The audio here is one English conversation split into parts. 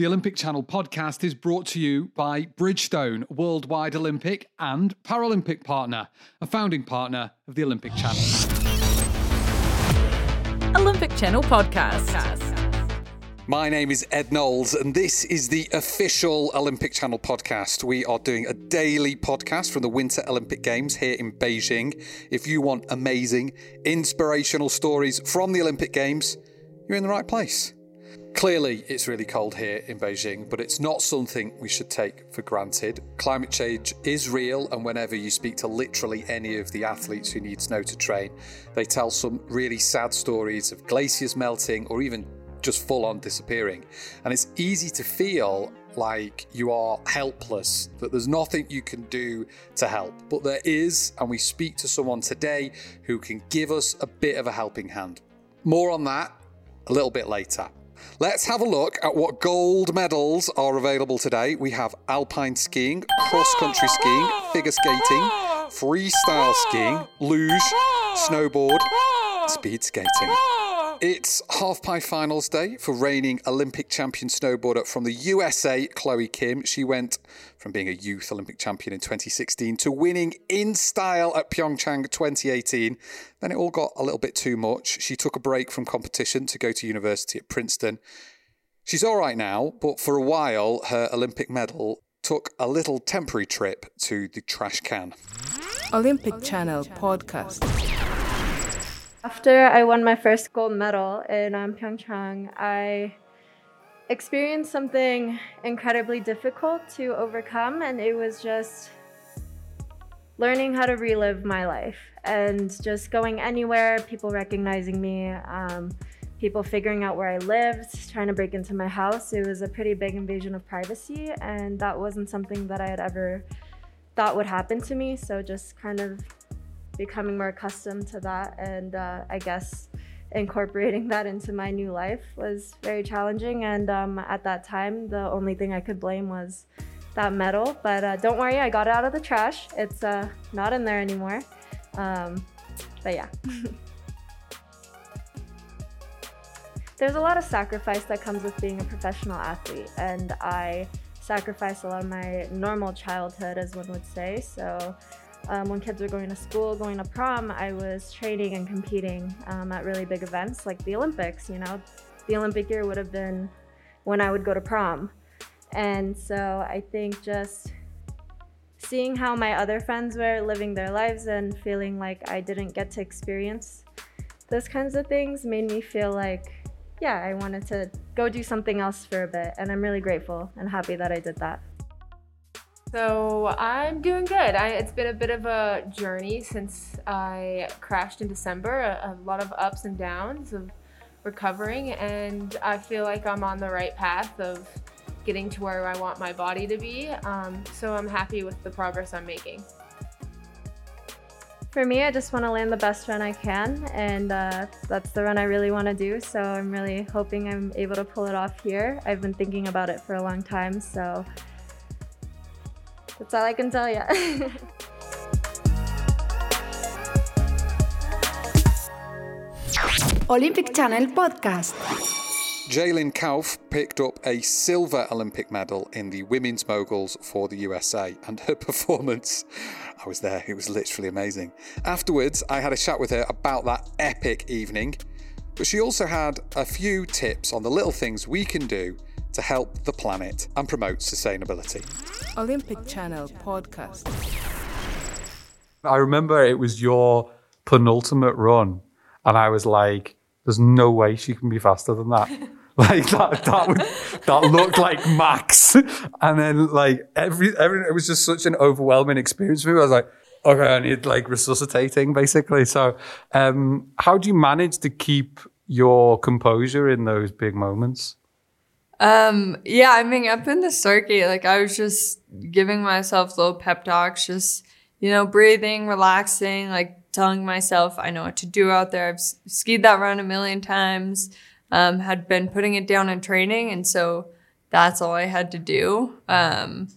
The Olympic Channel podcast is brought to you by Bridgestone, worldwide Olympic and Paralympic partner, a founding partner of the Olympic Channel. Olympic Channel podcast. My name is Ed Knowles, and this is the official Olympic Channel podcast. We are doing a daily podcast from the Winter Olympic Games here in Beijing. If you want amazing, inspirational stories from the Olympic Games, you're in the right place. Clearly, it's really cold here in Beijing, but it's not something we should take for granted. Climate change is real, and whenever you speak to literally any of the athletes who need snow to train, they tell some really sad stories of glaciers melting or even just full on disappearing. And it's easy to feel like you are helpless, that there's nothing you can do to help. But there is, and we speak to someone today who can give us a bit of a helping hand. More on that a little bit later. Let's have a look at what gold medals are available today. We have alpine skiing, cross country skiing, figure skating, freestyle skiing, luge, snowboard, speed skating. It's half pipe finals day for reigning Olympic champion snowboarder from the USA, Chloe Kim. She went from being a youth Olympic champion in 2016 to winning in style at Pyeongchang 2018. Then it all got a little bit too much. She took a break from competition to go to university at Princeton. She's all right now, but for a while, her Olympic medal took a little temporary trip to the trash can. Olympic Channel podcast. After I won my first gold medal in um, Pyeongchang, I experienced something incredibly difficult to overcome, and it was just learning how to relive my life and just going anywhere, people recognizing me, um, people figuring out where I lived, trying to break into my house. It was a pretty big invasion of privacy, and that wasn't something that I had ever thought would happen to me. So just kind of becoming more accustomed to that and uh, I guess incorporating that into my new life was very challenging. And um, at that time, the only thing I could blame was that medal. But uh, don't worry, I got it out of the trash. It's uh, not in there anymore. Um, but yeah. There's a lot of sacrifice that comes with being a professional athlete, and I sacrificed a lot of my normal childhood, as one would say. So um, when kids were going to school, going to prom, I was training and competing um, at really big events like the Olympics. You know, the Olympic year would have been when I would go to prom. And so I think just seeing how my other friends were living their lives and feeling like I didn't get to experience those kinds of things made me feel like, yeah, I wanted to go do something else for a bit. And I'm really grateful and happy that I did that. So I'm doing good. I, it's been a bit of a journey since I crashed in December, a, a, lot of ups and downs of recovering, and I feel like I'm on the right path of getting to where I want my body to be. Um, so I'm happy with the progress I'm making. For me, I just want to land the best run I can, and uh, that's the run I really want to do. So I'm really hoping I'm able to pull it off here. I've been thinking about it for a long time, so that's all I can tell you. Olympic Channel podcast. Jaelin Kauf picked up a silver Olympic medal in the women's moguls for the USA, and her performance, I was there, it was literally amazing. Afterwards, I had a chat with her about that epic evening, but she also had a few tips on the little things we can do to help the planet and promote sustainability. Olympic Channel podcast. I remember it was your penultimate run, and I was like, "There's no way she can be faster than that." like that, that would that looked like max. And then like every every it was just such an overwhelming experience for me. I was like, okay, I need like resuscitating basically. So, um, how do you manage to keep your composure in those big moments? Um, yeah, I mean, up in the circuit, like I was just giving myself little pep talks, just, you know, breathing, relaxing, like telling myself I know what to do out there. I've skied that run a million times, um, had been putting it down in training. And so that's all I had to do. Um,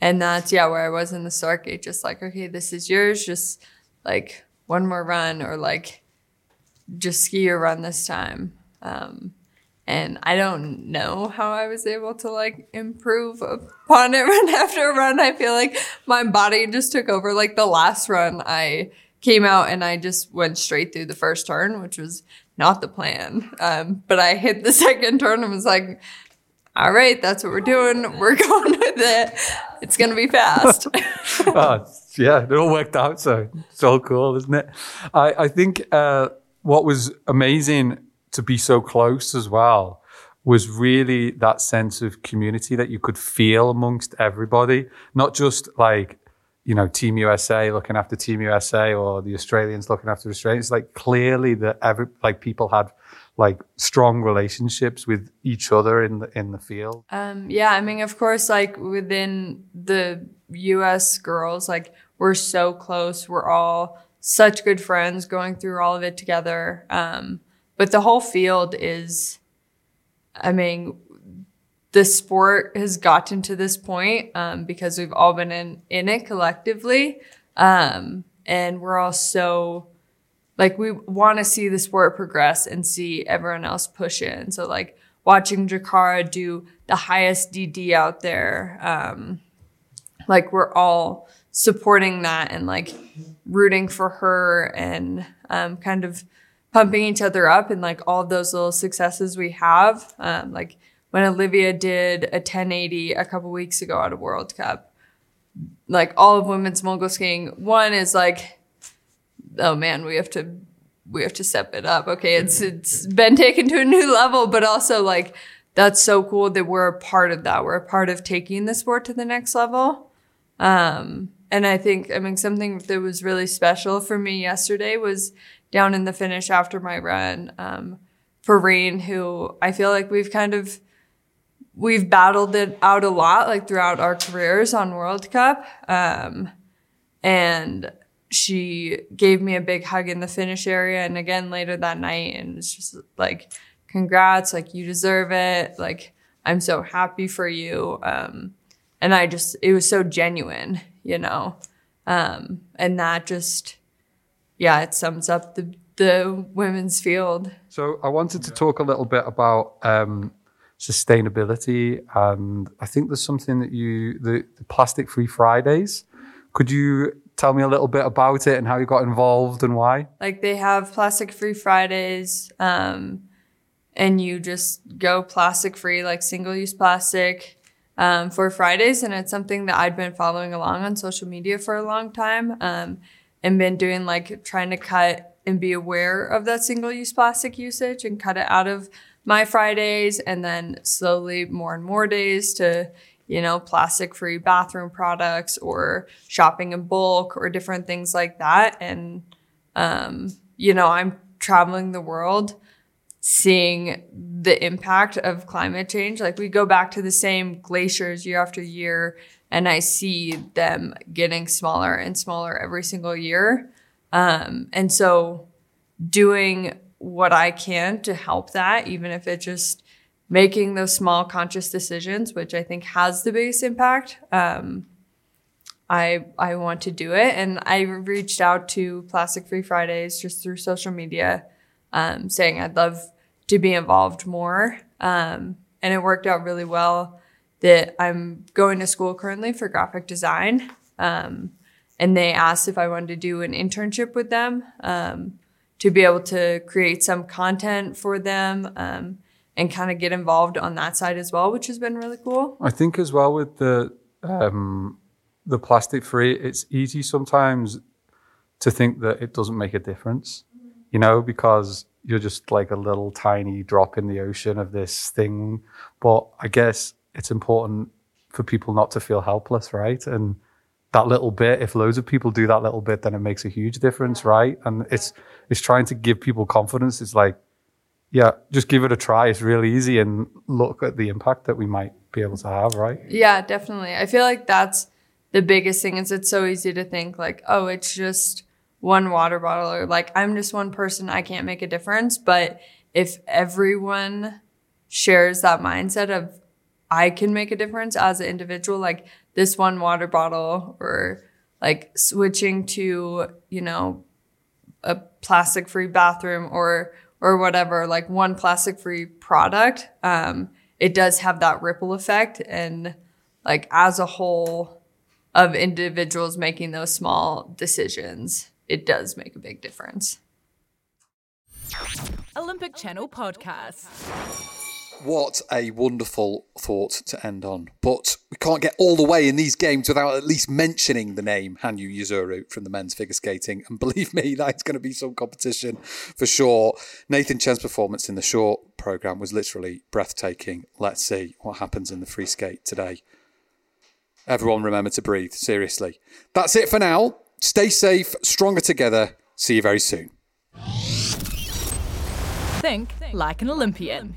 and that's, yeah, where I was in the circuit, just like, okay, this is yours. Just like one more run or like just ski your run this time. Um, And I don't know how I was able to like improve upon it run after run. I feel like my body just took over. Like the last run, I came out and I just went straight through the first turn, which was not the plan. Um, but I hit the second turn and was like, all right, that's what we're doing. We're going with it. It's going to be fast. oh, yeah, it all worked out. So it's all cool, isn't it? I, I think uh, what was amazing to be so close as well was really that sense of community that you could feel amongst everybody, not just like, you know, Team USA looking after Team USA or the Australians looking after Australians. Like clearly that every, like people had like strong relationships with each other in the in the field? Um, yeah, I mean, of course, like within the U.S. girls, like we're so close. We're all such good friends, going through all of it together. Um, but the whole field is, I mean, the sport has gotten to this point um, because we've all been in in it collectively, um, and we're all so like we want to see the sport progress and see everyone else push in. So like watching Jakara do the highest DD out there, um, like we're all supporting that and like rooting for her and um, kind of pumping each other up and like all those little successes we have. Um, like when Olivia did a 1080 a couple weeks ago at a World Cup, like all of women's mogul skiing, one is like oh man, we have to we have to step it up. Okay, it's it's been taken to a new level, but also like that's so cool that we're a part of that. We're a part of taking the sport to the next level. Um, and I think I mean something that was really special for me yesterday was down in the finish after my run um, Perrine, who I feel like we've kind of we've battled it out a lot like throughout our careers on World Cup. Um, and she gave me a big hug in the finish area and again later that night and it's just like congrats like you deserve it like i'm so happy for you um, and i just it was so genuine you know um, and that just yeah it sums up the the women's field so i wanted to talk a little bit about um, sustainability and i think there's something that you the, the plastic free fridays could you tell me a little bit about it and how you got involved and why? Like they have plastic free Fridays, um, and you just go plastic free, like single use plastic, um, for Fridays. And it's something that I'd been following along on social media for a long time, um, and been doing like trying to cut and be aware of that single use plastic usage and cut it out of my Fridays and then slowly more and more days to you know, plastic free bathroom products or shopping in bulk or different things like that. And, um, you know, I'm traveling the world seeing the impact of climate change. Like we go back to the same glaciers year after year and I see them getting smaller and smaller every single year. Um, and so doing what I can to help that, even if it just making those small conscious decisions, which I think has the biggest impact. Um, I I want to do it, and I reached out to Plastic Free Fridays just through social media, um, saying I'd love to be involved more, um, and it worked out really well. That I'm going to school currently for graphic design, um, and they asked if I wanted to do an internship with them um, to be able to create some content for them um, and kind of get involved on that side as well, which has been really cool. I think as well with the um, the plastic free, it's easy sometimes to think that it doesn't make a difference, you know, because you're just like a little tiny drop in the ocean of this thing. But I guess it's important for people not to feel helpless, right? And that little bit, if loads of people do that little bit, then it makes a huge difference, right? And it's it's trying to give people confidence. It's like yeah, just give it a try. It's really easy and look at the impact that we might be able to have, right? Yeah, definitely. I feel like that's the biggest thing is it's so easy to think like, oh, it's just one water bottle or like I'm just one person, I can't make a difference. But if everyone shares that mindset of I can make a difference as an individual, like this one water bottle or like switching to, you know, a plastic free bathroom or or whatever, like one plastic free product, um, it does have that ripple effect. And like as a whole of individuals making those small decisions, it does make a big difference. Olympic Channel Podcast. What a wonderful thought to end on. But we can't get all the way in these games without at least mentioning the name Hanyu Yuzuru from the men's figure skating. And believe me, that's going to be some competition for sure. Nathan Chen's performance in the short programme was literally breathtaking. Let's see what happens in the free skate today. Everyone remember to breathe, seriously. That's it for now. Stay safe, stronger together. See you very soon. Think like an Olympian.